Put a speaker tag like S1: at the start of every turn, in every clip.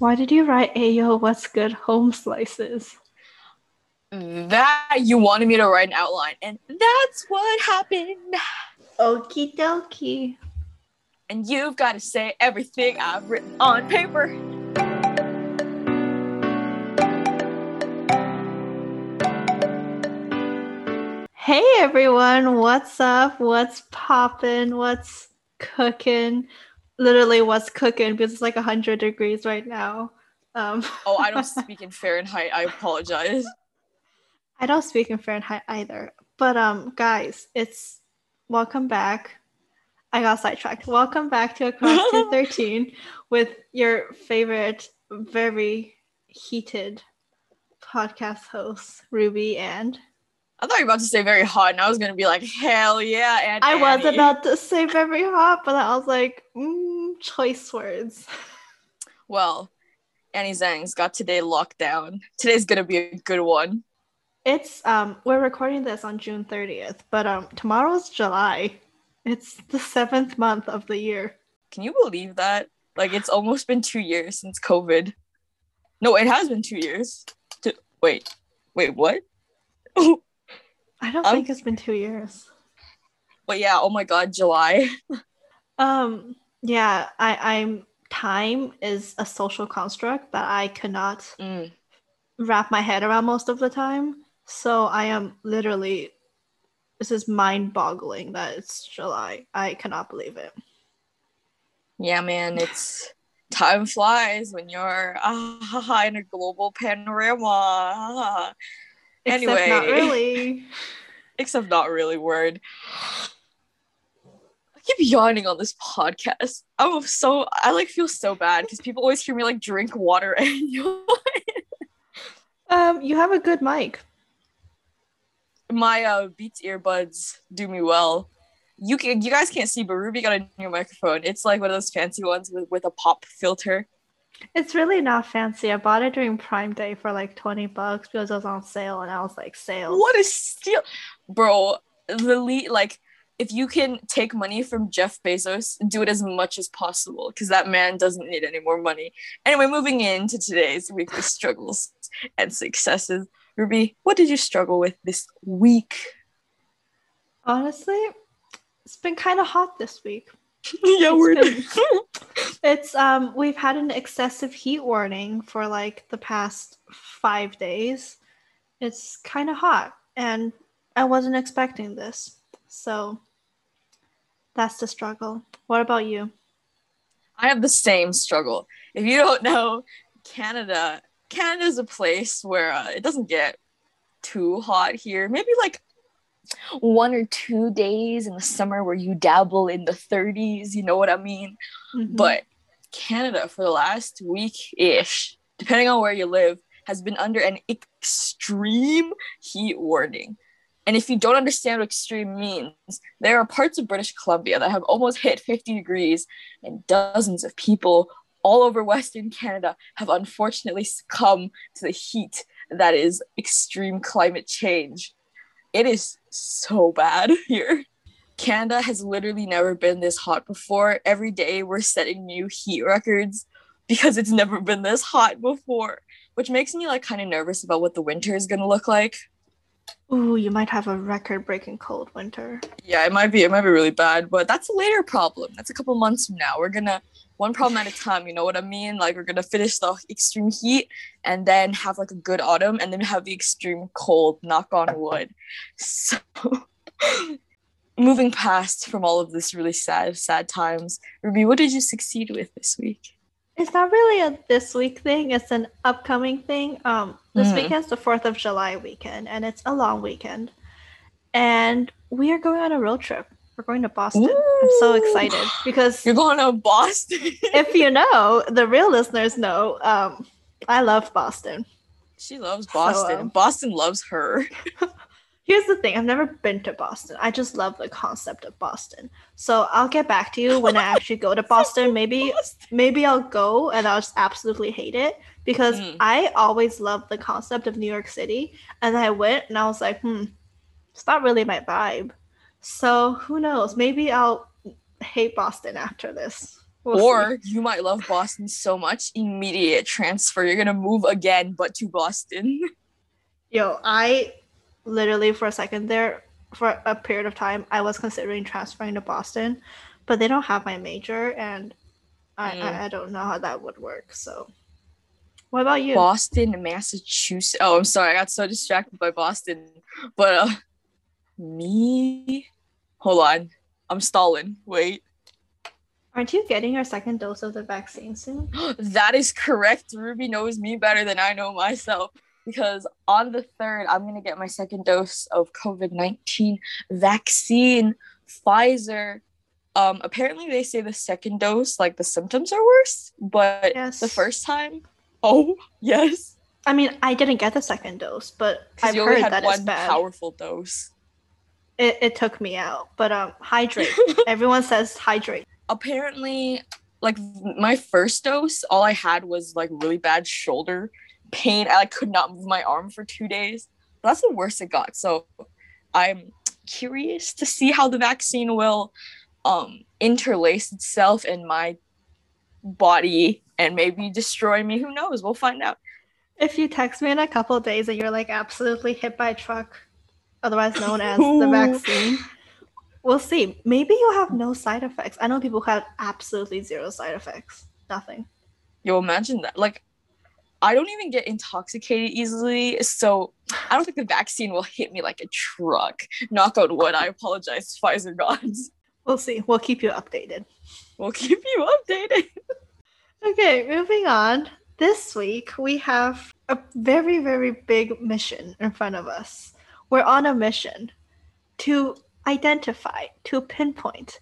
S1: Why did you write Ayo what's good home slices?
S2: That you wanted me to write an outline, and that's what happened.
S1: Okie dokie.
S2: And you've got to say everything I've written on paper.
S1: Hey everyone, what's up? What's poppin'? What's cooking? Literally, what's cooking because it's like 100 degrees right now. Um,
S2: Oh, I don't speak in Fahrenheit. I apologize.
S1: I don't speak in Fahrenheit either. But um, guys, it's welcome back. I got sidetracked. Welcome back to Across 213 with your favorite, very heated podcast hosts, Ruby and
S2: I thought you were about to say very hot, and I was gonna be like, hell yeah. And
S1: I was about to say very hot, but I was like, mm, choice words.
S2: Well, Annie Zhang's got today locked down. Today's gonna be a good one.
S1: It's um we're recording this on June 30th, but um tomorrow's July. It's the seventh month of the year.
S2: Can you believe that? Like it's almost been two years since COVID. No, it has been two years. Two- wait, wait, what?
S1: I don't
S2: Um,
S1: think it's been two years.
S2: but yeah, oh my god, July.
S1: Um yeah, I I'm time is a social construct that I cannot
S2: Mm.
S1: wrap my head around most of the time. So I am literally this is mind boggling that it's July. I cannot believe it.
S2: Yeah, man, it's time flies when you're ah, in a global panorama.
S1: Except
S2: Anyway.
S1: not really.
S2: Except not really word. I keep yawning on this podcast. I'm so I like feel so bad because people always hear me like drink water and yawn.
S1: Um, you have a good mic.
S2: My uh Beats earbuds do me well. You can you guys can't see, but Ruby got a new microphone. It's like one of those fancy ones with, with a pop filter.
S1: It's really not fancy. I bought it during Prime Day for like 20 bucks because it was on sale and I was like, sale.
S2: What a steal, bro! The le- like, if you can take money from Jeff Bezos, do it as much as possible because that man doesn't need any more money. Anyway, moving into today's weekly struggles and successes. Ruby, what did you struggle with this week?
S1: Honestly, it's been kind of hot this week.
S2: yeah,
S1: It's It's um we've had an excessive heat warning for like the past 5 days. It's kind of hot and I wasn't expecting this. So that's the struggle. What about you?
S2: I have the same struggle. If you don't know, Canada, Canada is a place where uh, it doesn't get too hot here. Maybe like one or two days in the summer where you dabble in the 30s. You know what I mean?
S1: Mhm.
S2: But Canada, for the last week ish, depending on where you live, has been under an extreme heat warning. And if you don't understand what extreme means, there are parts of British Columbia that have almost hit 50 degrees, and dozens of people all over Western Canada have unfortunately succumbed to the heat that is extreme climate change. It is so bad here. Canada has literally never been this hot before. Every day we're setting new heat records because it's never been this hot before, which makes me like kind of nervous about what the winter is going to look like.
S1: Ooh, you might have a record-breaking cold winter.
S2: Yeah, it might be it might be really bad, but that's a later problem. That's a couple months from now. We're going to one problem at a time, you know what I mean? Like we're to finish the extreme heat and then have like a good autumn and then have the extreme cold, knock on wood. So moving past from all of this really sad sad times, Ruby, what did you succeed with this week?
S1: It's not really a this week thing, it's an upcoming thing. Um this
S2: Mhm.
S1: weekend's the 4th of July weekend and it's a long weekend. And we are going on a road trip. We're going to Boston. I'm so excited because
S2: You're going to Boston.
S1: if you know, the real listeners know, um I love Boston.
S2: she loves Boston.
S1: um,
S2: Boston loves her.
S1: Here's the thing, I've never been to Boston. I just love the concept of Boston. So I'll get back to you when I actually go to Boston. Maybe maybe I'll go and I'll just absolutely hate it because
S2: Mm.
S1: I always loved the concept of New York City. And I went and I was like, hmm, it's not really my vibe. So who knows? Maybe I'll hate Boston after this. We'll see.
S2: or you might love Boston so much, immediate transfer. You're gonna move again, but to Boston.
S1: Yo, I literally for a second there, for a period of time, I was considering transferring to Boston, but they don't have my major, and I,
S2: Mm.
S1: I, I don't know how that would work. So, what about you?
S2: Boston, Massachusetts. Oh, I'm sorry, I got so distracted by Boston. But uh me hold on. I'm stalling. Wait.
S1: Aren't you getting your second dose of the vaccine soon?
S2: That is correct. Ruby knows me better than I know myself. Because on the third, I'm gonna get my second dose of COVID 19 vaccine, Pfizer. Um, apparently they say the second dose, like the symptoms are worse, but
S1: Yes.
S2: the first time, oh yes,
S1: I mean, I didn't get the second dose, but I've
S2: you only
S1: heard
S2: had
S1: that it's
S2: one
S1: bad.
S2: powerful dose.
S1: It, it took me out, but um, hydrate. Everyone says hydrate.
S2: apparently like my first dose all i had was like really bad shoulder pain i like, could not move my arm for two days. That's the worst it got. So i'm curious to see how the vaccine will um interlace itself in my body and maybe destroy me. Who knows? We'll find out.
S1: If you text me in a couple of days and you're like absolutely hit by a truck, otherwise known as the vaccine, we'll see. Maybe you'll have no side effects. I know people who have absolutely zero side effects. Nothing.
S2: Yo, imagine that. Like, I don't even get intoxicated easily, so I don't think the vaccine will hit me like a truck. Knock on wood. I apologize, Pfizer gods.
S1: We'll see. We'll keep you updated.
S2: We'll keep you updated.
S1: Okay, moving on. This week we have a very, very big mission in front of us. We're on a mission to identify, to pinpoint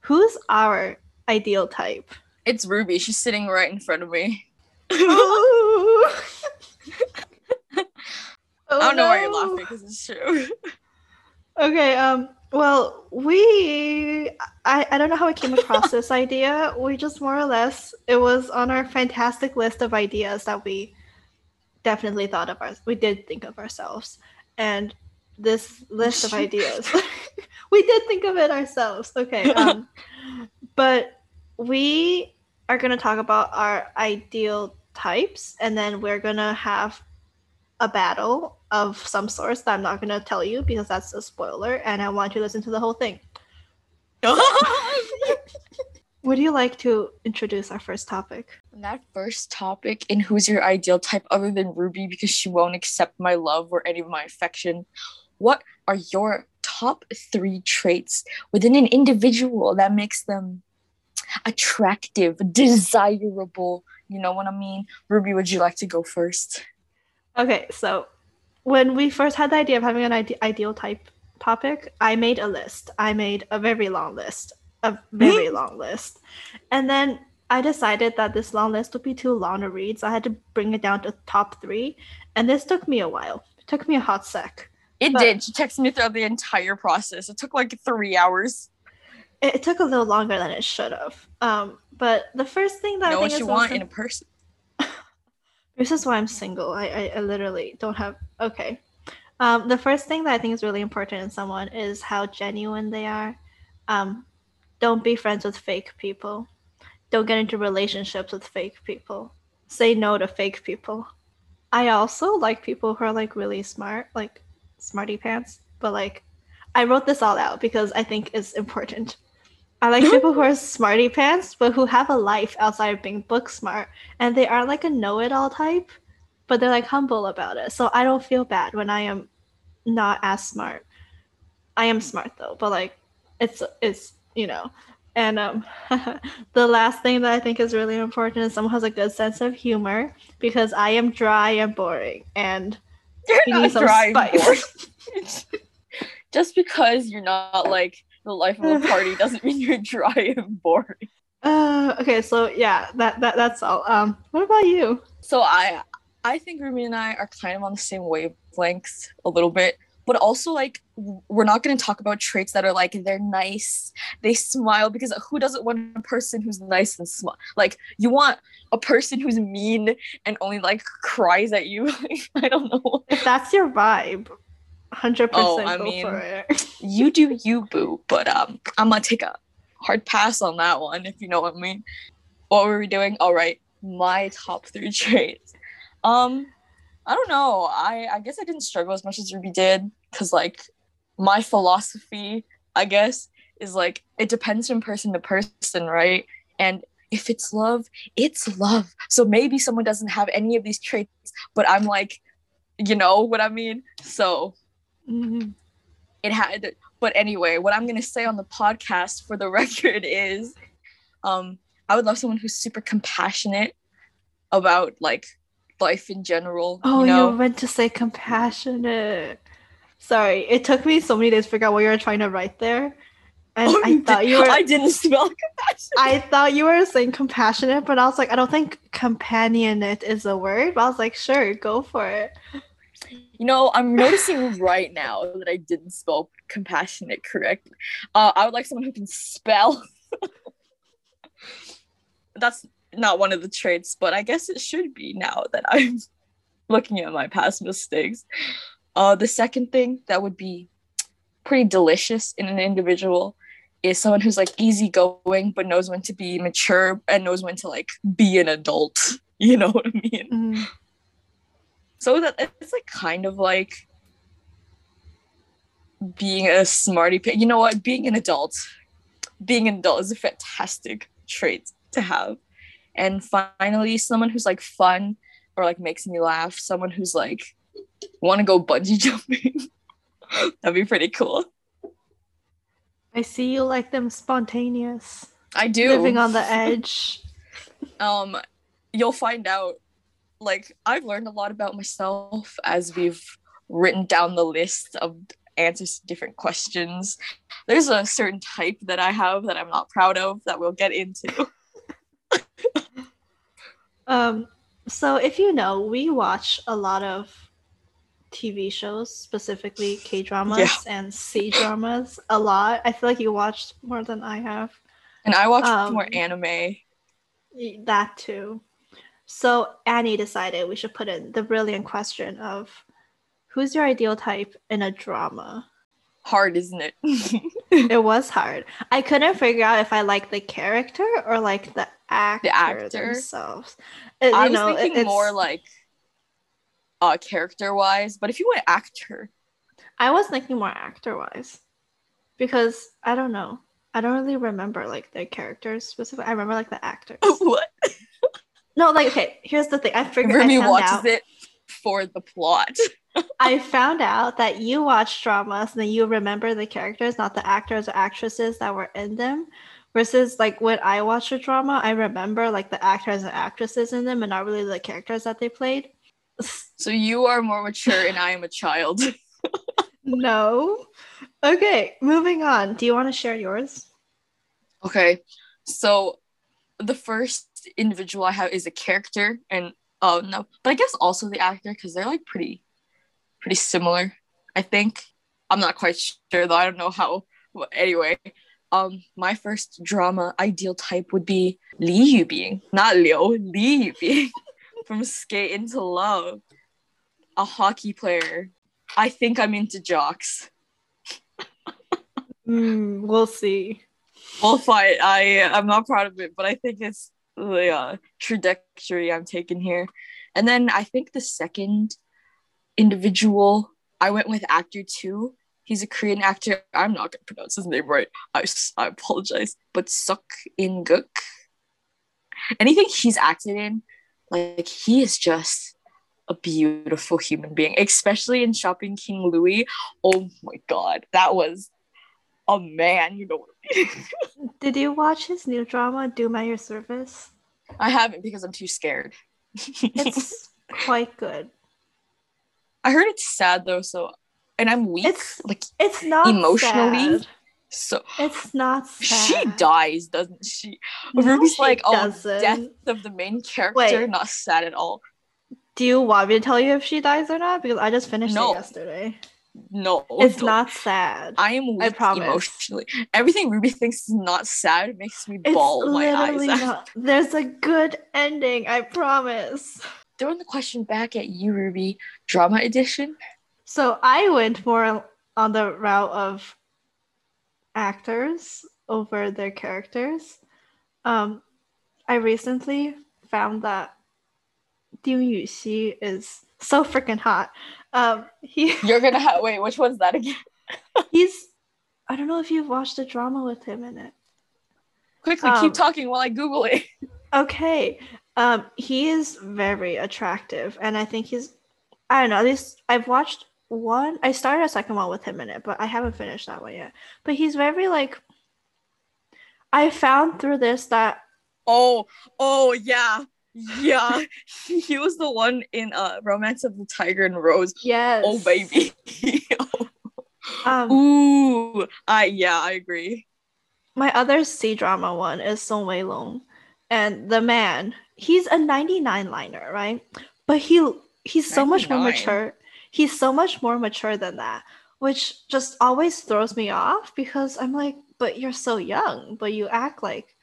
S1: who's our ideal type.
S2: It's Ruby. She's sitting right in front of me.
S1: Ooh.
S2: I don't know why you're
S1: Oh,
S2: laughing because it's true.
S1: Okay, um, well, we I, I don't know how we came across this idea. We just more or less it was on our fantastic list of ideas that we definitely thought of us we did think of ourselves. And this list of ideas we did think of it ourselves. Okay. Um but we are gonna talk about our ideal types and then we're gonna have a battle of some sort that I'm not going to tell you because that's a spoiler and I want you to listen to the whole thing. Would you like to introduce our first topic?
S2: That first topic in who's your ideal type other than Ruby because she won't accept my love or any of my affection. What are your top three traits within an individual that makes them attractive, desirable? You know what I mean? Ruby, would you like to go first?
S1: Okay, so when we first had the idea of having an ide- ideal type topic, I made a list. I made a very long list, a very long list. And then I decided that this long list would be too long to read, so I had to bring it down to top three. And this took me a while. It took me a hot sec.
S2: It
S1: But-
S2: did. She texted me throughout the entire process. It took like three hours.
S1: It, it took a little longer than it should have. Um, but the first thing that
S2: know
S1: I think what
S2: you
S1: is
S2: want in a person.
S1: This is why I'm single. I, I, I literally don't have. Okay. Um, the first thing that I think is really important in someone is how genuine they are. Um, don't be friends with fake people. Don't get into relationships with fake people. Say no to fake people. I also like people who are like really smart, like smarty pants, but like I wrote this all out because I think it's important. I like people who are smarty pants, but who have a life outside of being book smart and they are like a know-it-all type but they're like humble about it so i don't feel bad when i am not as smart i am smart though but like it's it's you know and um the last thing that i think is really important is someone has a good sense of humor because i am dry and boring and
S2: You're
S1: you
S2: not
S1: need some
S2: dry and
S1: spice
S2: boring. Just because you're not like the life of a party doesn't mean you're dry and boring.
S1: uh, okay so yeah that, that that's all um what about you
S2: So I I think Ruby and I are kind of on the same wavelength a little bit, but also like we're not going to talk about traits that are like they're nice, they smile because who doesn't want a person who's nice and smile? Like you want a person who's mean and only like cries at you. I don't know.
S1: if that's your vibe 100%
S2: Oh, I mean-
S1: for it
S2: You do you boo, but um I'm to take a hard pass on that one, if you know what I mean. What were we doing? All right, my top three traits. Um, I don't know. I I guess I didn't struggle as much as Ruby did because like my philosophy, I guess, is like it depends from person to person, right? And if it's love, it's love. So maybe someone doesn't have any of these traits, but I'm like, you know what I mean? So
S1: Mm-hmm.
S2: it had but anyway what i'm going to say on the podcast for the record is um i would love someone who's super compassionate about like life in general
S1: Oh,
S2: you
S1: you,
S2: know
S1: meant to say compassionate. Sorry, it took me so many days to figure out what you were trying to write there, and
S2: Oh,
S1: I thought you were.
S2: i didn't spell compassionate.
S1: I thought you were saying compassionate, but I was like, I don't think companionate is a word. But I was like, sure, go for it.
S2: you know i'm noticing right now that i didn't spell compassionate correctly uh i would like someone who can spell that's not one of the traits but i guess it should be now that i'm looking at my past mistakes uh the second thing that would be pretty delicious in an individual is someone who's like easygoing but knows when to be mature and knows when to like be an adult you know what i mean
S1: Mm.
S2: so that it's like kind of like being a smarty pants. You know what? Being an adult, being an adult is a fantastic trait to have. And finally, someone who's like fun or like makes me laugh. Someone who's like want to go bungee jumping. That'd be pretty cool.
S1: I see you like them spontaneous,
S2: I do.
S1: living on the edge.
S2: um you'll find out like i've learned a lot about myself as we've written down the list of answers to different questions there's a certain type that i have that i'm not proud of that we'll get into
S1: Um, so if you know, we watch a lot of TV shows, specifically K dramas
S2: Yeah.
S1: and C dramas, a lot. I feel like you watched more than I have.
S2: and i watch
S1: Um,
S2: more anime
S1: That too. So Annie decided we should put in the brilliant question of who's your ideal type in a drama?
S2: Hard isn't it
S1: it was hard. I couldn't figure out if I like the character or like the actor, the
S2: actor?
S1: themselves. You
S2: i was
S1: know, it-
S2: thinking more like uh character wise but if you went actor
S1: I was thinking more actor wise because I don't know. I don't really remember like the characters specifically. I remember like the actors.
S2: what
S1: no, like okay. Here's the thing. I figured. I
S2: Remy
S1: found
S2: watches
S1: out,
S2: it for the plot
S1: I found out that you watch dramas and then you remember the characters, not the actors or actresses that were in them. Versus like when I watch a drama, I remember like the actors and actresses in them and not really the characters that they played.
S2: so you are more mature and i am a child
S1: No. Okay, moving on. Do you want to share yours?
S2: Okay, so the first individual I have is a character, and oh no, but I guess also the actor because they're like pretty, pretty similar. I think I'm not quite sure though. I don't know how. Well, anyway, um, my first drama ideal type would be Li Yubing, not Liu, Li Yubing from Skate into Love, a hockey player. I think I'm into jocks.
S1: Mm, we'll see.
S2: We'll fight. I I'm not proud of it, but I think it's the uh, trajectory I'm taking here. And then I think the second individual I went with actor two. He's a Korean actor. I'm not gonna pronounce his name right. I, I apologize. But Seo In Guk. Anything he's acted in, like he is just a beautiful human being, especially in Shopping King Louis. Oh my god, that was a man. You know what?
S1: Did you watch his new drama, Doom at Your Service?
S2: I haven't because I'm too scared.
S1: It's quite good.
S2: I heard it's sad though, so and I'm weak.
S1: It's-
S2: like
S1: It's not
S2: Emotionally?
S1: sad.
S2: so
S1: It's not sad.
S2: she dies, doesn't she?
S1: No,
S2: Ruby's
S1: she
S2: like, oh,
S1: doesn't.
S2: death of the main character,
S1: Wait.
S2: not sad at all.
S1: Do you want me to tell you if she dies or not? Because I just finished
S2: No.
S1: it yesterday.
S2: No,
S1: it's
S2: don't.
S1: sad.
S2: I am weak
S1: promise.
S2: emotionally. Everything Ruby thinks is not sad makes me
S1: it's
S2: bawl my eyes out.
S1: There's a good ending. I promise.
S2: Throwing the question back at you, Ruby. Drama edition.
S1: So I went more on the route of actors over their characters. Um, I recently found that Ding Yuxi is so freaking hot. Um, he
S2: You're gonna have wait, which one's that again?
S1: he's I don't know if you've watched a drama with him in it.
S2: Quickly,
S1: Um,
S2: keep talking while I Google it.
S1: Okay. Um, he is very attractive, and I think he's I don't know, at least I've watched one I started a second one with him in it, but I haven't finished that one yet. But he's very like I found through this that
S2: Oh, oh yeah. Yeah. he was the one in uh Romance of the Tiger and Rose.
S1: yes.
S2: Oh baby.
S1: Um
S2: Ooh. I yeah, I agree.
S1: my other C drama one is Song Wei Long, and the man. He's a 99 liner, right? But he he's so much more mature. He's so much more mature than that, which just always throws me off because I'm like, but you're so young, but you act like.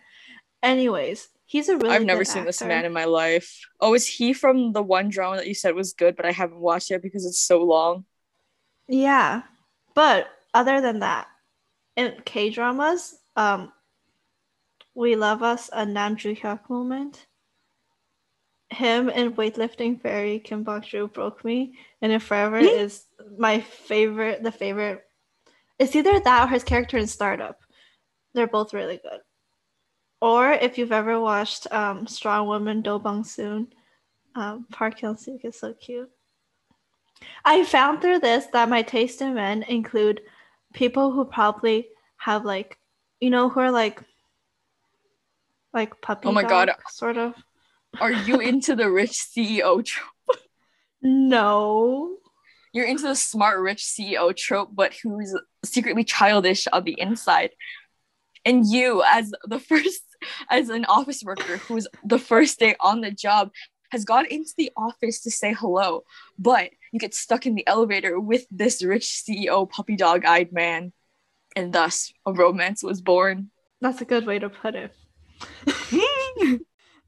S1: Anyways, he's a really.
S2: I've never seen this man in my life. Oh, is he from the one drama that you said was good, but I haven't watched yet because it's so long?
S1: Yeah, but other than that, in K dramas, um, we love us a Nam Joo Hyuk moment. Him in weightlifting fairy Kim Bok Joo broke me, and if forever is my favorite. The favorite. It's either that or his character in Startup. They're both really good. Or if you've ever watched um, Strong Woman Do Bong Soon, um, Park Hyung Sik is so cute. I found through this that my taste in men include people who probably have like, you know, who are like, like puppy.
S2: Oh my God.
S1: sort of.
S2: Are you into the rich CEO trope?
S1: No.
S2: You're into the smart rich CEO trope, but who's secretly childish on the inside. And you, as the first, as an office worker who's the first day on the job, has gone into the office to say hello, but you get stuck in the elevator with this rich CEO puppy dog eyed man. And thus, a romance was born.
S1: That's a good way to put it.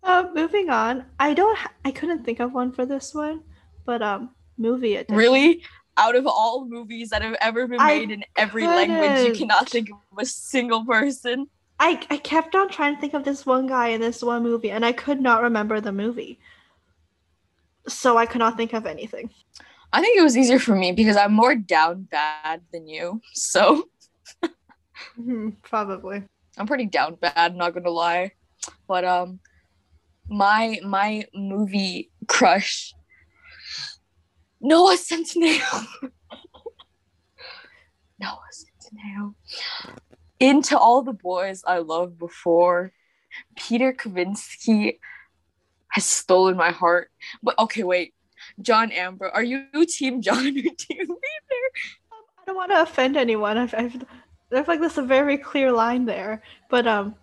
S1: uh, moving on. I don't. Ha- I couldn't think of one for this one, but um, movie edition.
S2: Really? Out of all movies that have ever been
S1: I
S2: made in every language, you cannot think of a single person.
S1: I I kept on trying to think of this one guy in this one movie, and I could not remember the movie. So I could not think of anything.
S2: I think it was easier for me because I'm more down bad than you. So
S1: Mhm, Probably.
S2: I'm pretty down bad, not gonna lie. But um my my movie crush Noah Centineo. Noah Centineo. Into all the boys I loved before, Peter Kavinsky has stolen my heart. But okay, wait. John Ambrose, are you team John or team Peter?
S1: I don't want to offend anyone. I've, I've there's like this a very clear line there, but um,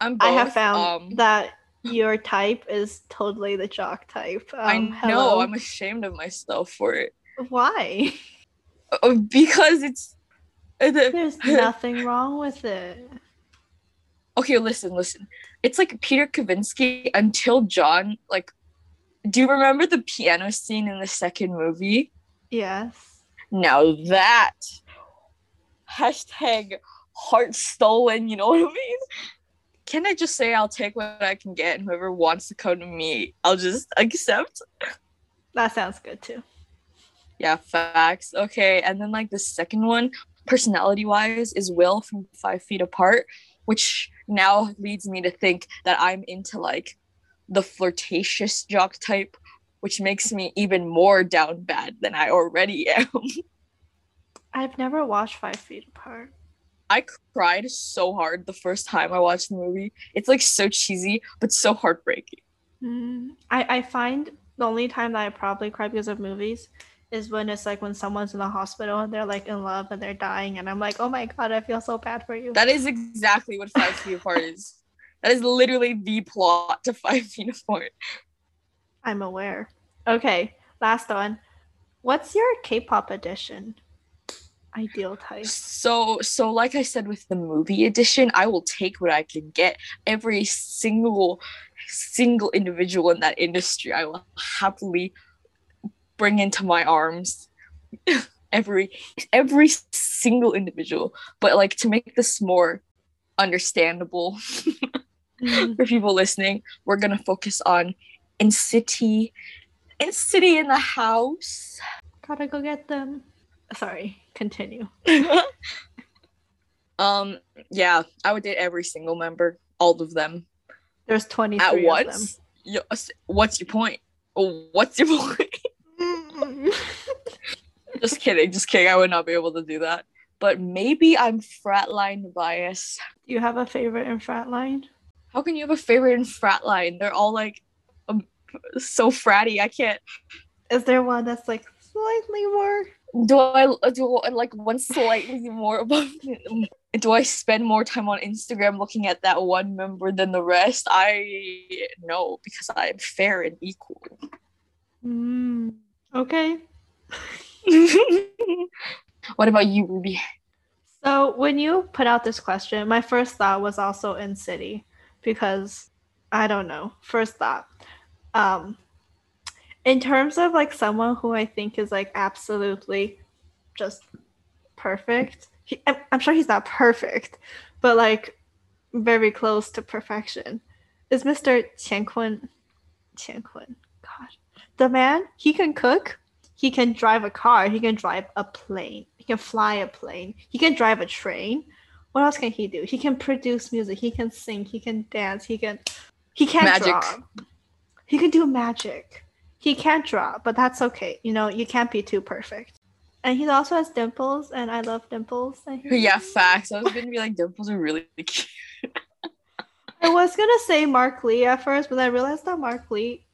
S2: I'm both.
S1: I have found
S2: um,
S1: that your type is totally the jock type.
S2: I
S1: Um,
S2: know
S1: hello.
S2: I'm ashamed of myself for it
S1: Why?
S2: Uh, because it's uh, the-
S1: There's nothing wrong with it.
S2: okay. Listen, listen. It's like Peter Kavinsky until John. Like, do you remember the piano scene in the second movie?
S1: Yes.
S2: Now that hashtag heart stolen. You know what I mean? Can I just say I'll take what I can get, and whoever wants to come to me, I'll just accept.
S1: That sounds good too.
S2: Yeah, facts. Okay, and then like the second one, personality wise, is Will from Five Feet Apart, which now leads me to think that I'm into like the flirtatious jock type, which makes me even more down bad than I already am.
S1: I've never watched Five Feet Apart.
S2: I cried so hard the first time I watched the movie. It's like so cheesy, but so heartbreaking.
S1: Mm, I I find the only time that I probably cry because of movies is when it's like when someone's in the hospital and they're like in love and they're dying and I'm like, oh my god, I feel so bad for you.
S2: That is exactly what Five Feet Apart is. That is literally the plot to Five Feet Apart.
S1: I'm aware. Okay, last one. What's your K-pop edition? Ideal type.
S2: So, so like I said with the movie edition, I will take what I can get. Every single, single individual in that industry, I will happily bring into my arms. every, every single individual. But like to make this more understandable
S1: Mm.
S2: for people listening, we're gonna focus on NCT, in city in the house.
S1: Gotta go get them. Sorry, continue.
S2: um, yeah, I would date every single member, all of them
S1: There's 23
S2: at
S1: of them.
S2: once. Yes. What's your point? What's your point? just kidding, just kidding. I would not be able to do that. But maybe I'm fratline biased.
S1: Do you have a favorite in Fratline?
S2: How can you have a favorite in fratline? They're all like um, so fratty. I can't.
S1: Is there one that's like slightly more?
S2: Do I do I like one slightly more above? Do I spend more time on Instagram looking at that one member than the rest? I no, because I'm fair and equal.
S1: Mm, okay.
S2: what about you, Ruby?
S1: So when you put out this question, my first thought was also NCT because I don't know. First thought. Um in terms of like someone who I think is like absolutely just perfect. He, I'm, I'm sure he's not perfect, but like very close to perfection. Is Mr. Qian Kun. Qian Kun. God. The man, he can cook, he can drive a car, he can drive a plane, he can fly a plane, he can drive a train. What else can he do? He can produce music, he can sing, he can dance, he can he can't
S2: Magic.
S1: draw. He can do magic. He can't draw, but that's okay. You know, you can't be too perfect. And he also has dimples, and I love dimples.
S2: Yeah, facts. I was gonna be like, dimples are really cute.
S1: I was gonna say Mark Lee at first, but I realized that Mark Lee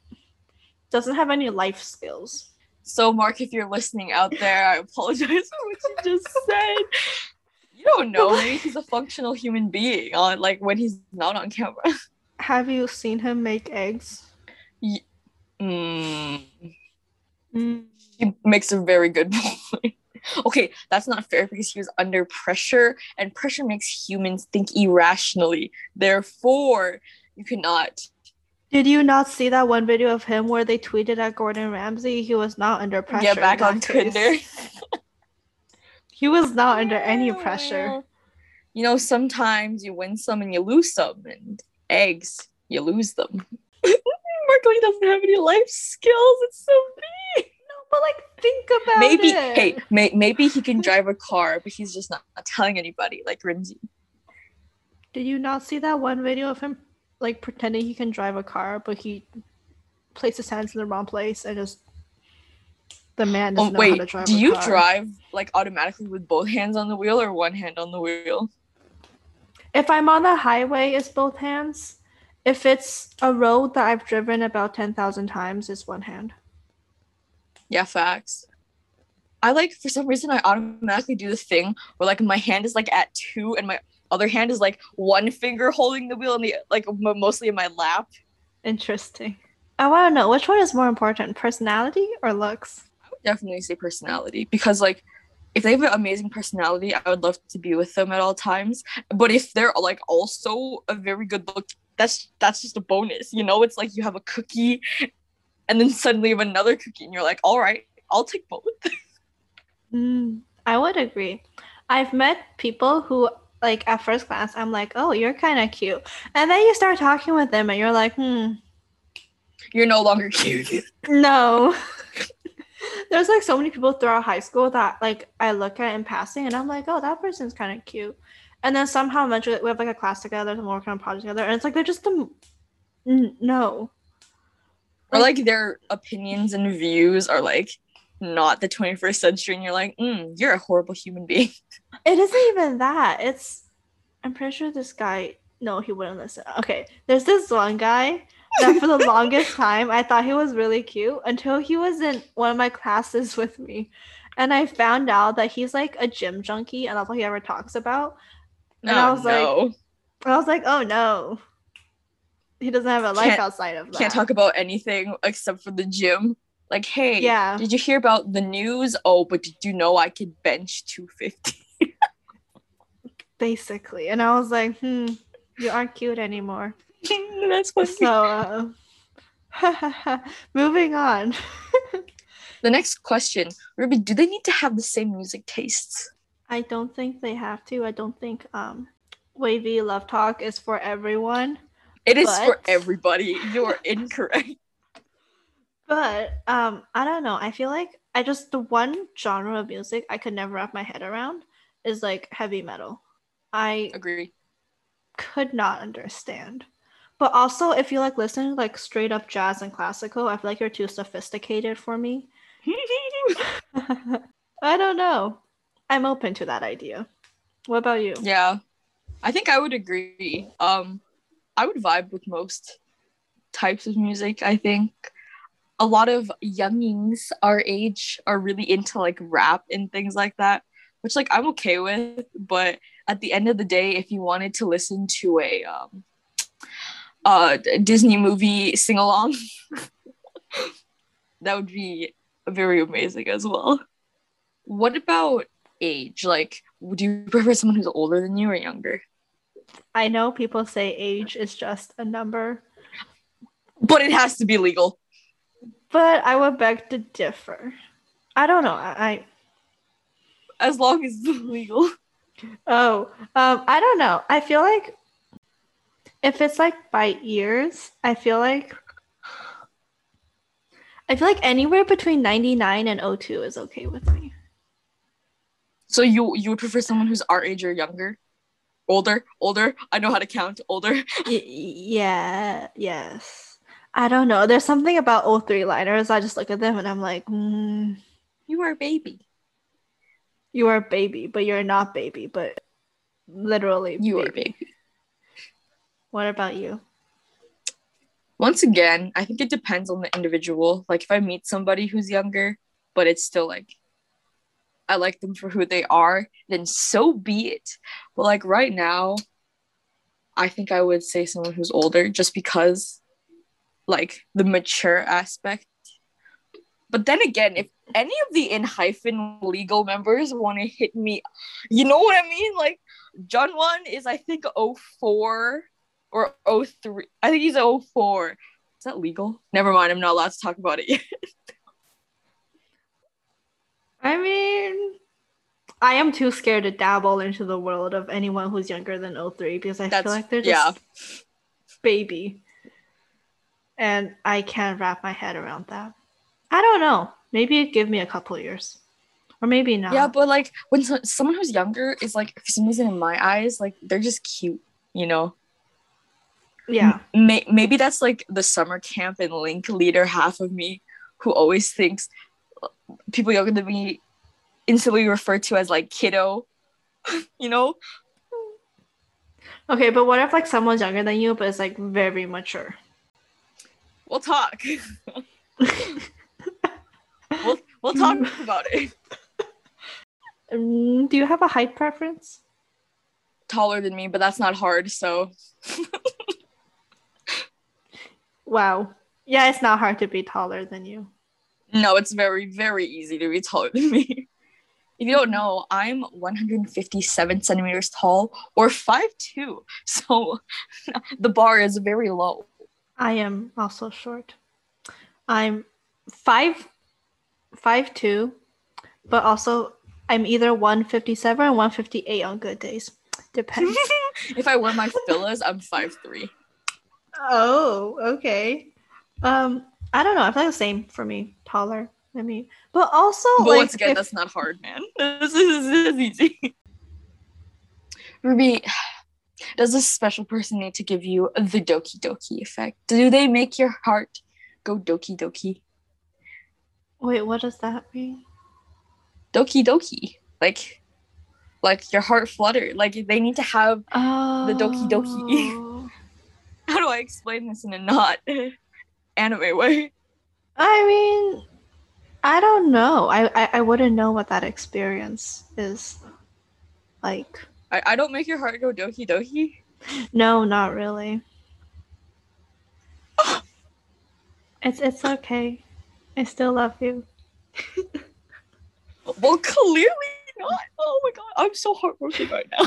S1: doesn't have any life skills.
S2: So, Mark, if you're listening out there, I apologize for what you just said. You don't know. Maybe he's a functional human being on like when he's not on camera.
S1: Have you seen him make eggs?
S2: Mm,
S1: Mm.
S2: he makes a very good point. okay, that's not fair because he was under pressure, and pressure makes humans think irrationally. Therefore, you cannot.
S1: Did you not see that one video of him where they tweeted at Gordon Ramsay? He was not under pressure.
S2: get back on. Tinder.
S1: He was not under any pressure.
S2: You know, sometimes you win some and you lose some, and eggs, you lose them. Mark Lee doesn't have any life skills. It's so mean.
S1: No, But like, think about
S2: maybe,
S1: it.
S2: hey, may, maybe he can drive a car, but he's just not, not telling anybody, like Rinzi.
S1: Did you not see that one video of him like pretending he can drive a car, but he places his hands in the wrong place and just the man
S2: Oh,
S1: doesn't know how to
S2: wait,
S1: drive.
S2: do you
S1: car.
S2: drive like automatically with both hands on the wheel or one hand on the wheel?
S1: If I'm on the highway, it's both hands. If it's a road that I've driven about ten thousand times, it's one hand.
S2: Yeah, facts. I like for some reason I automatically do this thing where like my hand is like at two and my other hand is like one finger holding the wheel and the like m- mostly in my lap.
S1: Interesting. I want to know which one is more important, personality or looks?
S2: I would Definitely say personality because like if they have an amazing personality, I would love to be with them at all times. But if they're like also a very good look, that's that's just a bonus. You know, it's like you have a cookie and then suddenly you have another cookie and you're like, all right, I'll take both.
S1: Mm, I would agree. I've met people who, like, at first glance, I'm like, oh, you're kind of cute. And then you start talking with them and you're like, hmm,
S2: You're no longer cute.
S1: no. There's like so many people throughout high school that, like, I look at in passing and I'm like, oh, that person's kind of cute. And then somehow eventually we have like a class together and we're working on a project together. And it's like, they're just the, n- no.
S2: or like their opinions and views are like not the 21st century and you're like mm, you're a horrible human being
S1: It isn't even that. It's I'm pretty sure this guy no, he wouldn't listen. Okay. There's this one guy that for the longest time I thought he was really cute until he was in one of my classes with me. And I found out that he's like a gym junkie and that's all he ever talks about. And I
S2: Oh,
S1: was like I was like, oh no. He doesn't have a life
S2: Can't-
S1: outside of that.
S2: can't talk about anything except for the gym like hey
S1: Yeah.
S2: did you hear about the news oh but did you know i could bench 250
S1: basically. And I was like, hmm, you aren't cute anymore.
S2: that's funny
S1: So uh moving on.
S2: the next question ruby do they need to have the same music tastes
S1: I don't think they have to. I don't think um WayV love talk is for everyone.
S2: It is for everybody. You're incorrect.
S1: But um, I don't know. I feel like I just the one genre of music I could never wrap my head around is like heavy metal. I
S2: Agree.
S1: could not understand. But also, if you like listen to like straight up jazz and classical, I feel like you're too sophisticated for me. I don't know. I'm open to that idea. What about you?
S2: yeah. I think I would agree. Um I would vibe with most types of music, I think. A lot of youngings our age are really into like rap and things like that, which like I'm okay with, but at the end of the day if you wanted to listen to a um uh Disney movie sing along that would be very amazing as well. What about age? Like, would you prefer someone who's older than you or younger?
S1: I know people say age is just a number,
S2: But it has to be legal.
S1: But I would beg to differ. I don't know. I,
S2: As long as it's legal.
S1: Oh um I don't know. I feel like if it's like by years, I feel like I feel like anywhere between 99 and 02 is okay with me.
S2: So you you would prefer someone who's our age or younger? Older, older. I know how to count. Older.
S1: Y- yeah, yes. I don't know. There's something about 03 liners. I just look at them and I'm like, mm,
S2: You are a baby.
S1: you are a baby, but you're not baby, but literally
S2: You are a baby.
S1: What about you?
S2: Once again, I think it depends on the individual. Like if I meet somebody who's younger, but it's still like I like them for who they are, then so be it. But like right now, I think I would say someone who's older just because like the mature aspect. But then again, if any of the ENHYPEN legal members want to hit me, you know what I mean? Like Jungwon is I think 04 or 03. I think he's 04. Is that legal? Never mind, I'm not allowed to talk about it yet.
S1: I mean, I am too scared to dabble into the world of anyone who's younger than 03 because I
S2: That's-
S1: feel like they're
S2: yeah.
S1: just baby. And I can't wrap my head around that. I don't know. Maybe it'd give me a couple years. Or maybe not.
S2: Yeah, but like when so- someone who's younger is like for some reason in my eyes, like they're just cute, you know.
S1: yeah.
S2: May- maybe that's like the summer camp and link leader half of me who always thinks uh, people younger than me instantly referred to as like kiddo, you know.
S1: Okay, but what if like someone's younger than you but is like very mature?
S2: We'll talk. we'll we'll talk about it.
S1: Mm, do you have a height preference?
S2: Taller than me, but that's not hard. So
S1: Wow. Yeah, it's not hard to be taller than you.
S2: No, it's very, very easy to be taller than me. If you don't know, I'm 157 centimeters tall or 5'2. So the bar is very low.
S1: I am also short. I'm five five two, but also I'm either 157 or 158 on good days. Depends.
S2: if I wear my fillas, I'm five three.
S1: oh, okay. Um, I don't know. I feel like the same for me. Taller than me. But also
S2: But
S1: like
S2: once again,
S1: if-
S2: that's not hard, man. This is, this is easy. Ruby, does a special person need to give you the doki doki effect? Do they make your heart go doki doki?
S1: wait, what does that mean?
S2: Doki doki. Like, like your heart flutter. Like they need to have
S1: Oh,
S2: doki doki. how do I explain this in a not anime way?
S1: I mean, I don't know. I, I I wouldn't know what that experience is like.
S2: I, I don't make your heart go doki doki.
S1: No, not really. Ah! it's it's okay. I still love you.
S2: Well, clearly not. Oh my god, I'm so heartbroken right now.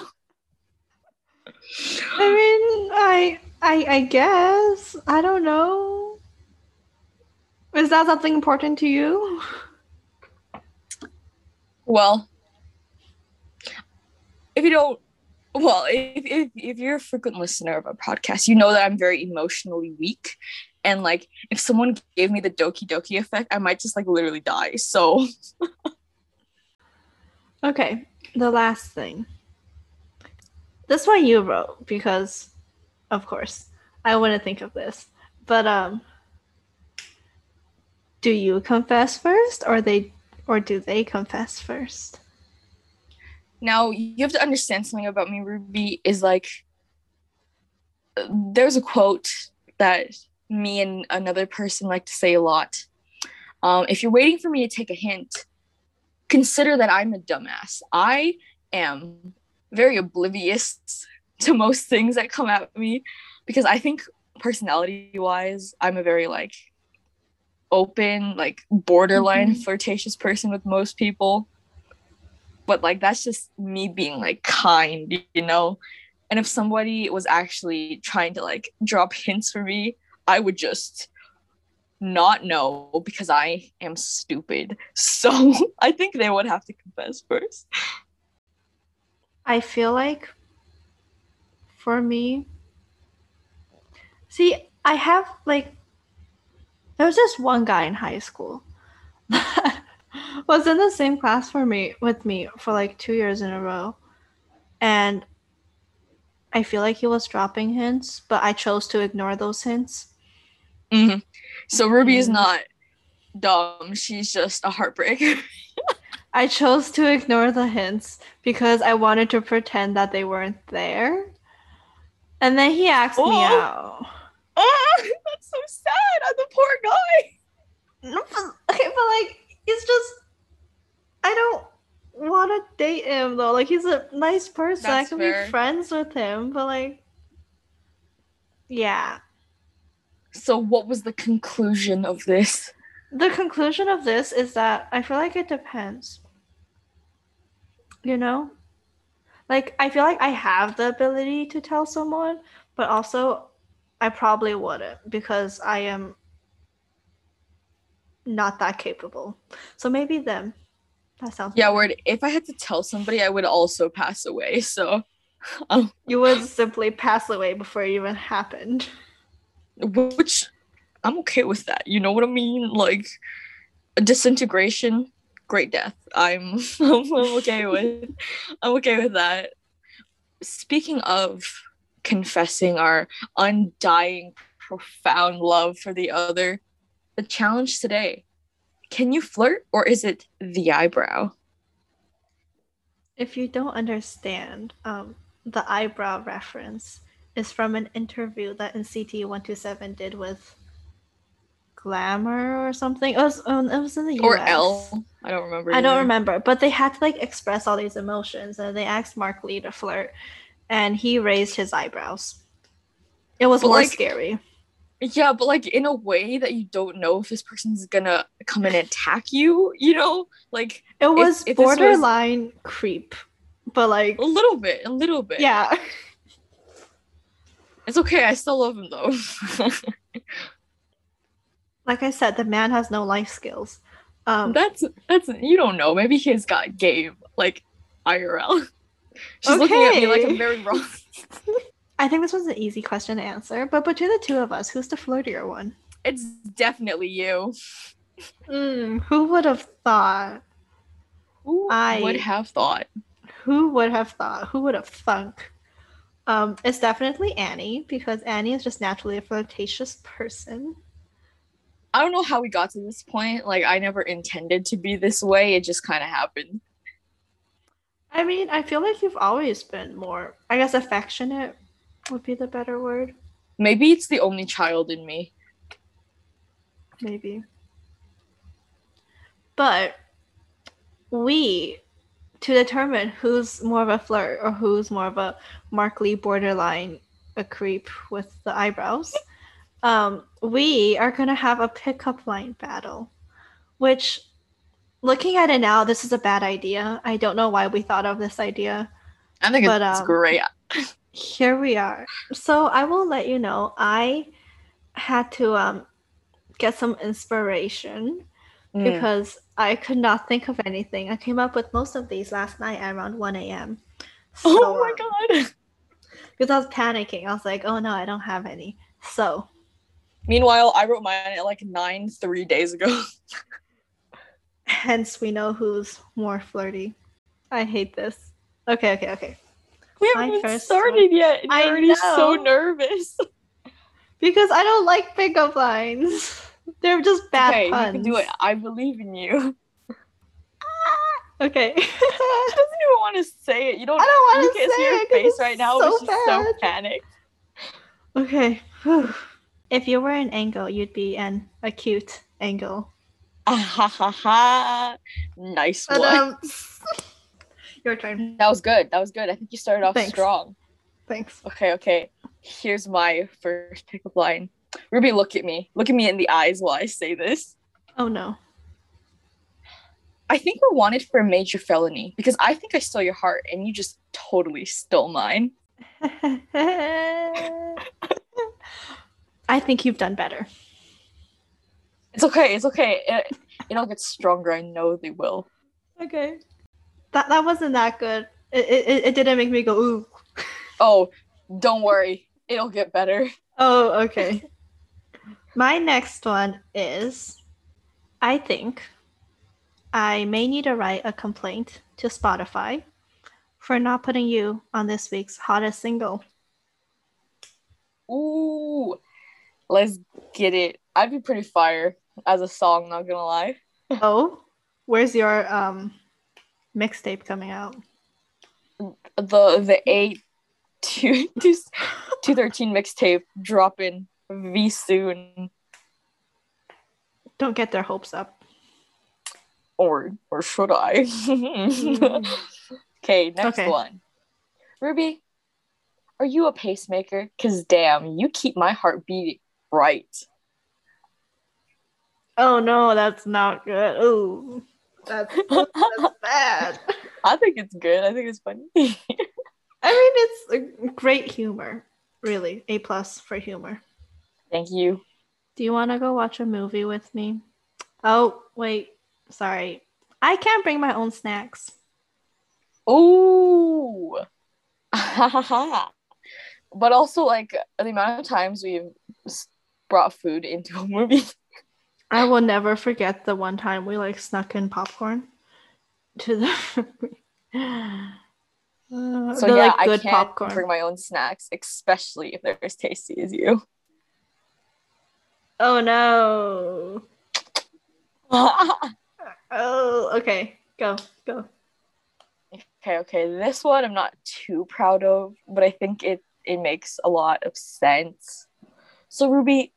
S1: I mean, I I I guess I don't know. Is that something important to you?
S2: Well, if you don't, Well, if, if if you're a frequent listener of a podcast, you know that I'm very emotionally weak. And like if someone gave me the Doki Doki effect, I might just like literally die. So
S1: Okay, the last thing. This one you wrote because, of course, I wouldn't think of this. But um, do you confess first, or they, or do they confess first?
S2: Now you have to understand something about me, Ruby. Is like there's a quote that me and another person like to say a lot. Um, if you're waiting for me to take a hint, consider that I'm a dumbass. I am very oblivious to most things that come at me because I think personality wise, I'm a very like open, like borderline mm-hmm. flirtatious person with most people. But like that's just me being like kind, you know? And if somebody was actually trying to like drop hints for me, I would just not know because I am stupid. So I think they would have to confess first.
S1: I feel like for me, see, I have like, there was this one guy in high school was in the same class for me with me for like two years in a row. And I feel like he was dropping hints, but I chose to ignore those hints.
S2: Mm-hmm. So Ruby is not dumb. She's just a heartbreaker.
S1: I chose to ignore the hints because I wanted to pretend that they weren't there. And then he asked oh. me out.
S2: Oh, that's so sad. I'm the poor guy.
S1: okay, but like, he's just. I don't want to date him though. Like, he's a nice person. That's I can fair. be friends with him, but like. Yeah.
S2: So, what was the conclusion of this?
S1: The conclusion of this is that I feel like it depends. You know? Like, I feel like I have the ability to tell someone, but also I probably wouldn't because I am not that capable. So maybe them. That sounds
S2: Yeah, word. If I had to tell somebody, I would also pass away. So
S1: um, you would simply pass away before it even happened
S2: which I'm okay with that. You know what I mean? Like a disintegration, great death. I'm I'm okay with I'm okay with that. Speaking of confessing our undying profound love for the other, the challenge today. Can you flirt or is it the eyebrow?
S1: If you don't understand um, the eyebrow reference, is from an interview that NCT 127 did with Glamour or something. It was um, it was in the US.
S2: Or Elle. I don't remember.
S1: I don't remember, but they had to like express all these emotions, and they asked Mark Lee to flirt, and he raised his eyebrows. It was but more like, scary.
S2: Yeah, but like in a way that you don't know if this person's gonna come and attack you. You know, like
S1: it was if, if borderline was... creep, but like
S2: a little bit, a little bit.
S1: Yeah.
S2: It's okay. I still love him though.
S1: like I said, the man has no life skills. Um,
S2: that's that's you don't know. Maybe he's got game like IRL. She's okay. looking at me like I'm very wrong.
S1: I think this was an easy question to answer, but between the two of us, who's the flirtier one?
S2: It's definitely you.
S1: Mm, who would have thought?
S2: Who I would have thought.
S1: Who would have thought? Who would have thunk? Um, it's definitely Annie because Annie is just naturally a flirtatious person.
S2: I don't know how we got to this point. Like, I never intended to be this way. It just kind of happened.
S1: I mean, I feel like you've always been more, I guess, affectionate would be the better word.
S2: Maybe it's the only child in me.
S1: Maybe. But we to determine who's more of a flirt or who's more of a Mark Lee borderline a creep with the eyebrows, um, we are gonna have a pickup line battle, which looking at it now, this is a bad idea. I don't know why we thought of this idea.
S2: I think but, it's um, great.
S1: Here we are. So I will let you know. I had to um, get some inspiration mm. because I could not think of anything. I came up with most of these last night at around 1 a.m. So,
S2: oh my
S1: um,
S2: god.
S1: Because I was panicking. I was like, oh no, I don't have any. So
S2: Meanwhile, I wrote mine at like nine three days ago.
S1: hence we know who's more flirty. I hate this. Okay, okay, okay.
S2: We haven't even started yet. and
S1: I
S2: already so nervous.
S1: Because I don't like pickup lines. They're just bad
S2: okay,
S1: puns.
S2: you can do it. I believe in you.
S1: Okay.
S2: She doesn't even want to say it. You don't.
S1: I don't want
S2: you
S1: to
S2: can't
S1: say
S2: see her
S1: it
S2: face right now,
S1: so
S2: but she's so
S1: bad.
S2: panicked.
S1: okay. Whew. If you were an angle, you'd be an acute angle.
S2: Ah, ha ha ha! Nice
S1: But
S2: one.
S1: um, your turn.
S2: that was good. That was good. I think you started off
S1: Thanks.
S2: strong.
S1: Thanks.
S2: Okay, okay. Here's my first pickup line. Ruby, look at me. Look at me in the eyes while I say this.
S1: Oh no.
S2: I think we're wanted for a major felony because I think I stole your heart and you just totally stole mine.
S1: I think you've done better.
S2: It's okay. It's okay. It, it'll get stronger. I know they will.
S1: Okay. That that wasn't that good. It it, it didn't make me go ooh.
S2: Oh, don't worry. It'll get better.
S1: Oh, okay. My next one is I think I may need to write a complaint to Spotify for not putting you on this week's hottest single.
S2: Ooh, let's get it. I'd be pretty fire as a song. Not gonna lie.
S1: Oh, where's your um mixtape coming out?
S2: The the eight two two two thirteen mixtape dropping v soon.
S1: Don't get their hopes up.
S2: Or or should I? Hmm. okay, next
S1: Okay.
S2: one. Ruby, are you a pacemaker? Cause damn, you keep my heart beating right.
S1: Oh no, that's not good. Ooh, that's, that's bad.
S2: I think it's good. I think it's funny.
S1: I mean, it's a great humor. Really, a plus for humor.
S2: Thank you.
S1: Do you want to go watch a movie with me? Oh wait, sorry, I can't bring my own snacks.
S2: Ooh. but also like the amount of times we've brought food into a movie.
S1: I will never forget the one time we like snuck in popcorn to the. Uh,
S2: So
S1: the,
S2: yeah,
S1: like,
S2: I
S1: good
S2: can't
S1: popcorn.
S2: bring my own snacks, especially if they're as tasty as you.
S1: Oh no! Oh, okay. Go, go.
S2: okay, okay. This one I'm not too proud of, but I think it it makes a lot of sense. So Ruby,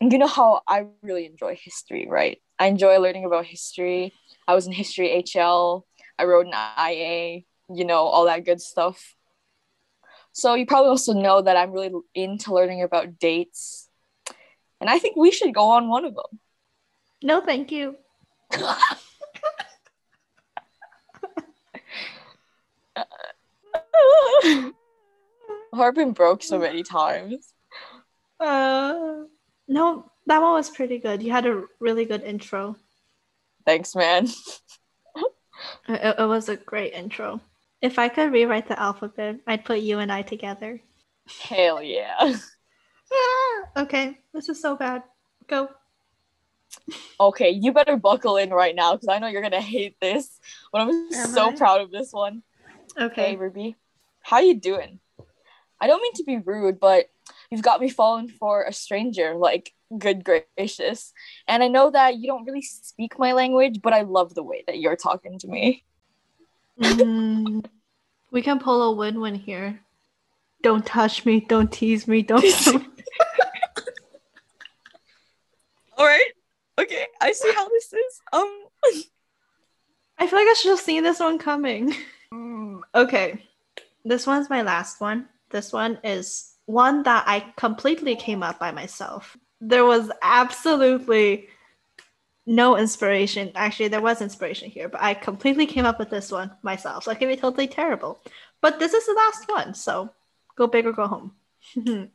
S2: you know how I really enjoy history, right? I enjoy learning about history. I was in history HL. I wrote an IA, you know, all that good stuff. So you probably also know that I'm really into learning about dates. And I think we should go on one of them.
S1: No, thank you.
S2: Heart been broke so many times.
S1: Uh, no, that one was pretty good. You had a really good intro.
S2: Thanks, man.
S1: It, it was a great intro. If I could rewrite the alphabet, I'd put you and I together.
S2: Hell yeah.
S1: Ah, okay, this is so bad. Go.
S2: Okay, you better buckle in right now because I know you're gonna hate this. But I'm
S1: Am
S2: so
S1: I?
S2: proud of this one. Hey,
S1: Okay.
S2: Ruby, how you doing? I don't mean to be rude, but you've got me falling for a stranger. Like, good gracious. And I know that you don't really speak my language, but I love the way that you're talking to me.
S1: Mm, we can pull a win-win here. Don't touch me. Don't tease me. Don't.
S2: All right. Okay, I see how this is. Um.
S1: I feel like I should have seen this one coming. Okay. This one's my last one. This one is one that I completely came up by myself. There was absolutely no inspiration. Actually, there was inspiration here, but I completely came up with this one myself. So it can be totally terrible. But this is the last one, so go big or go home.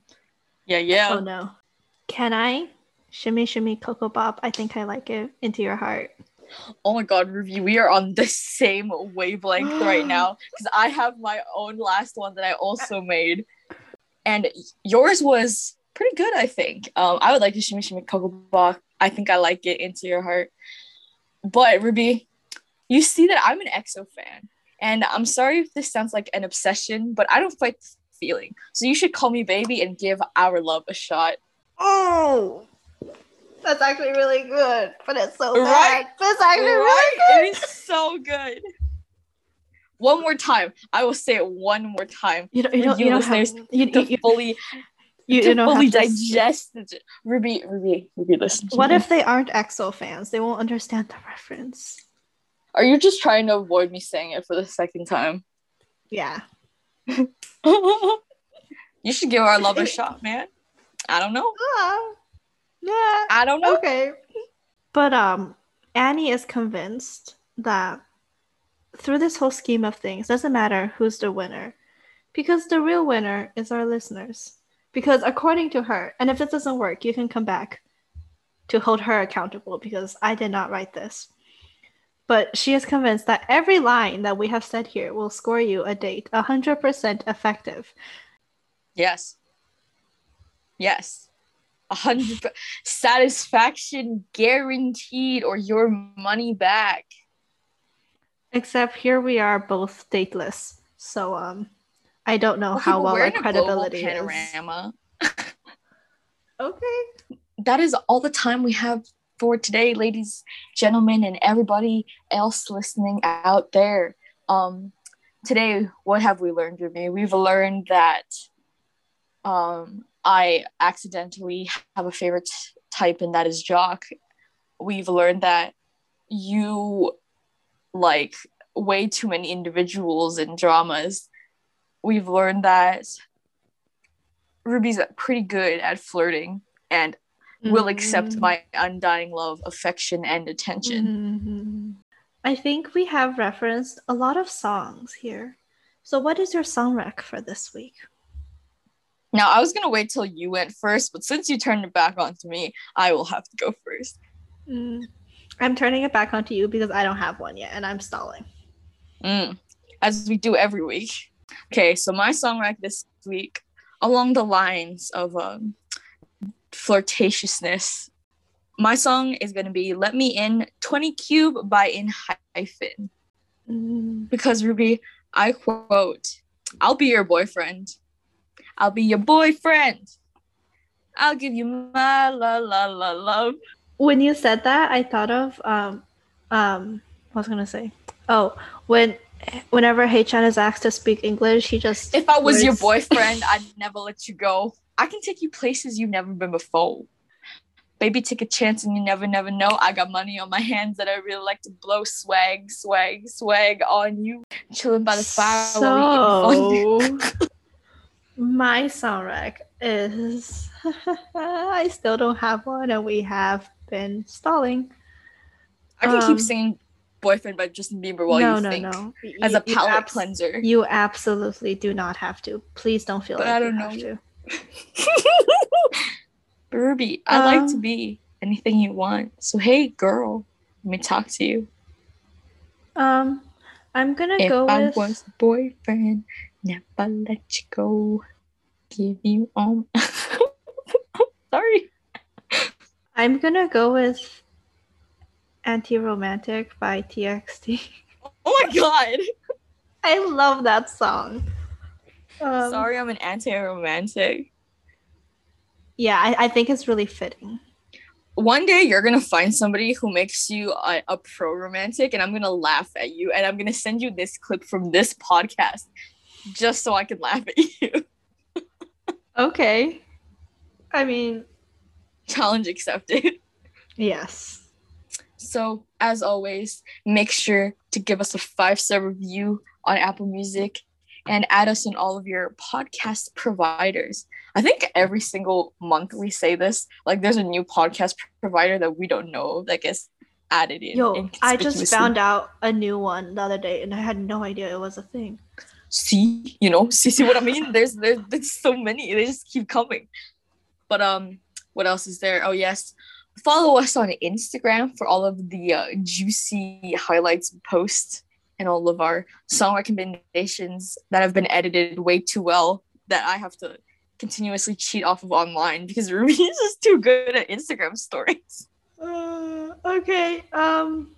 S2: Yeah, yeah.
S1: Oh no. Can I shimmy shimmy Ko Ko Bop? I think I like it into your heart.
S2: Oh my god, Ruby, we are on the same wavelength right now because I have my own last one that I also made, and yours was pretty good. I think. Um, I would like to shimmy shimmy Ko Ko Bop. I think I like it into your heart. But Ruby, you see that I'm an EXO fan, and I'm sorry if this sounds like an obsession, but I don't fight the feeling. So you should call me baby and give our love a shot.
S1: Oh, that's actually really good, but it's so
S2: Right?
S1: bad. But it's actually
S2: Right?
S1: really
S2: It is so good. One more time. I will say it one more time.
S1: You don't, you
S2: you
S1: have, you,
S2: To
S1: you,
S2: fully,
S1: you,
S2: to
S1: you don't
S2: fully digest it. Ruby, Ruby, Ruby, listen. To
S1: What
S2: me.
S1: if they aren't EXO fans? They won't understand the reference.
S2: Are you just trying to avoid me saying it for the second time?
S1: Yeah.
S2: you should give our love a shot, man. I don't know.
S1: Ah, yeah.
S2: I don't know.
S1: Okay. But um, Annie is convinced that through this whole scheme of things, doesn't matter who's the winner, because the real winner is our listeners. Because according to her, and if this doesn't work, you can come back to hold her accountable because I did not write this. But she is convinced that every line that we have said here will score you a date, 100% effective.
S2: Yes. Yes. A hundred satisfaction guaranteed or your money back.
S1: Except here we are both stateless. So um I don't know how well our
S2: in a global
S1: credibility is. Okay.
S2: That is all the time we have for today, ladies, gentlemen, and everybody else listening out there. Um, today, what have we learned, Ruby? We've learned that um, I accidentally have a favorite type, and that is jock. We've learned that you like way too many individuals in dramas. We've learned that Ruby's pretty good at flirting and will accept
S1: Mhm.
S2: my undying love, affection, and attention.
S1: Mhm. I think we have referenced a lot of songs here. So what is your song rec for this week?
S2: Now, I was gonna wait till you went first, but since you turned it back onto me, I will have to go first.
S1: Mm. I'm turning it back onto you because I don't have one yet and I'm stalling.
S2: Mm, as we do every week. Okay, so my song rack this week, along the lines of um, flirtatiousness, my song is gonna be "Let Me In" 20 Cube by In Hyphen.
S1: Mm.
S2: Because Ruby, I quote, I'll be your boyfriend. I'll be your boyfriend. I'll give you my la la la love.
S1: When you said that, I thought of um um what was I gonna say? Oh, when whenever Chan is asked to speak English, he just
S2: If I was your boyfriend, I'd never let you go. I can take you places you've never been before. Baby, take a chance and you never, never know. I got money on my hands that I really like to blow. Swag, swag, swag on you. Chilling by the fire.
S1: So my song rec is I still don't have one and we have been stalling.
S2: I can
S1: um,
S2: keep singing boyfriend by Justin Bieber while
S1: no,
S2: you
S1: no,
S2: think.
S1: no.
S2: As
S1: You-
S2: a
S1: you
S2: palate
S1: abs-
S2: cleanser.
S1: You absolutely do not have to. Please don't feel
S2: But
S1: like
S2: I don't
S1: have
S2: know.
S1: to.
S2: Ruby, I like to
S1: Um,
S2: be anything you want. So hey girl, let me talk to you.
S1: Um, I'm gonna
S2: If
S1: go
S2: I
S1: with.
S2: was a boyfriend, never let you go. Give you all Sorry.
S1: I'm gonna go with "Anti-Romantic" by TXT.
S2: Oh my god.
S1: I love that song. Um,
S2: Sorry I'm an anti-romantic.
S1: Yeah, I, I think it's really fitting.
S2: One day you're gonna find somebody who makes you a, a pro-romantic and I'm gonna laugh at you and I'm gonna send you this clip from this podcast just so I can laugh at you.
S1: Okay. I mean,
S2: Challenge accepted.
S1: yes.
S2: So, as always, make sure to give us a five star review on Apple Music and add us on all of your podcast providers. I think every single month we say this, like there's a new podcast provider that we don't know that gets added in.
S1: Yo, I just found out a new one the other day and I had no idea it was a thing.
S2: See, you know, see, see what I mean? There's, there's there's so many. They just keep coming. But um, what else is there? Oh yes, follow us on Instagram for all of the uh, juicy highlights posts and all of our song recommendations that have been edited way too well that I have to continuously cheat off of online because Ruby is just too good at Instagram stories.
S1: Uh, okay. Um,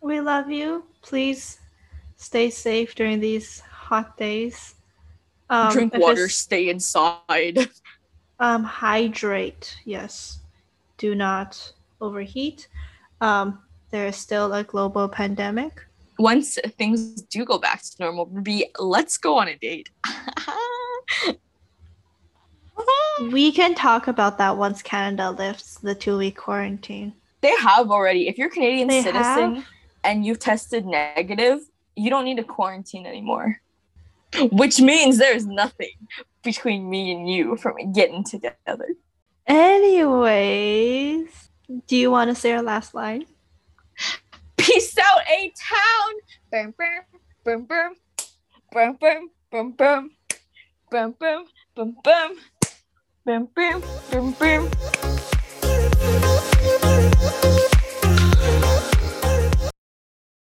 S1: we love you. Please stay safe during these hot days. Um,
S2: Drink water, stay inside.
S1: Um, hydrate. Yes. Do not overheat. Um, there is still a global pandemic.
S2: Once things do go back to normal, Ruby, let's go on a date.
S1: We can talk about that once Canada lifts the two week quarantine.
S2: they have already. If you're a Canadian
S1: They
S2: citizen
S1: have?
S2: and you've tested negative, you don't need a quarantine anymore. Which means there's nothing between me and you from getting together.
S1: Anyways, do you want to say our last line?
S2: Peace out, A town. Boom, boom, boom, boom, boom, boom, boom, boom, boom, boom, boom, boom, boom, boom, boom, boom.